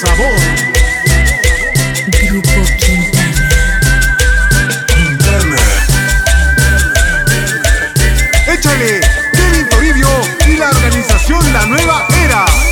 sabor. Grupo Quintana. Quintana. Échale, Kevin Toribio y la organización La Nueva Era.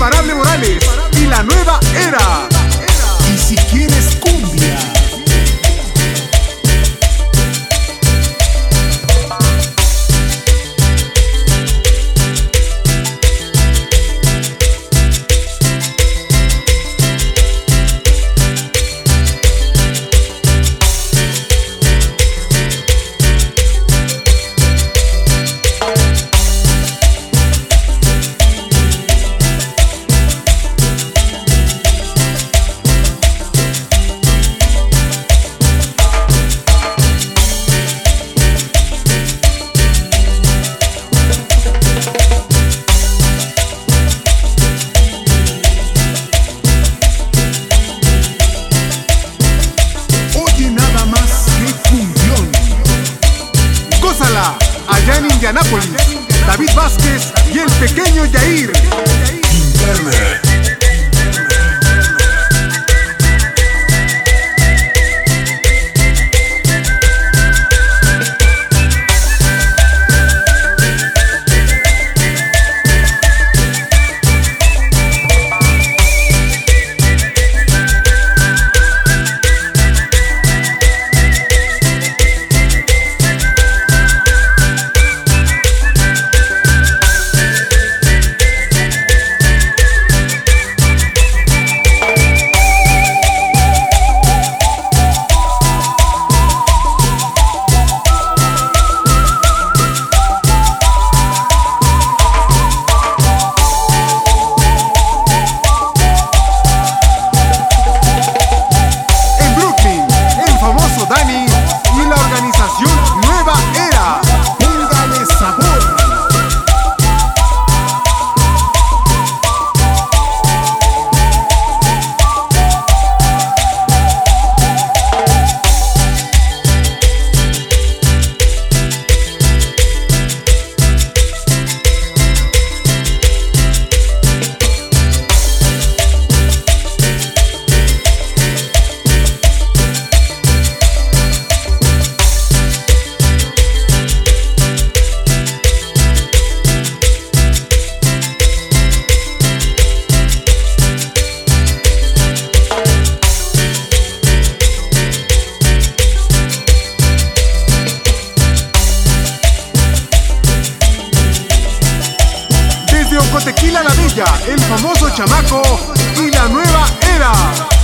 Imparable Morales y la nueva era. Y si quieres cumbia. Allá en Indianápolis. David Vázquez y el pequeño Yair. La el famoso chamaco y la nueva era.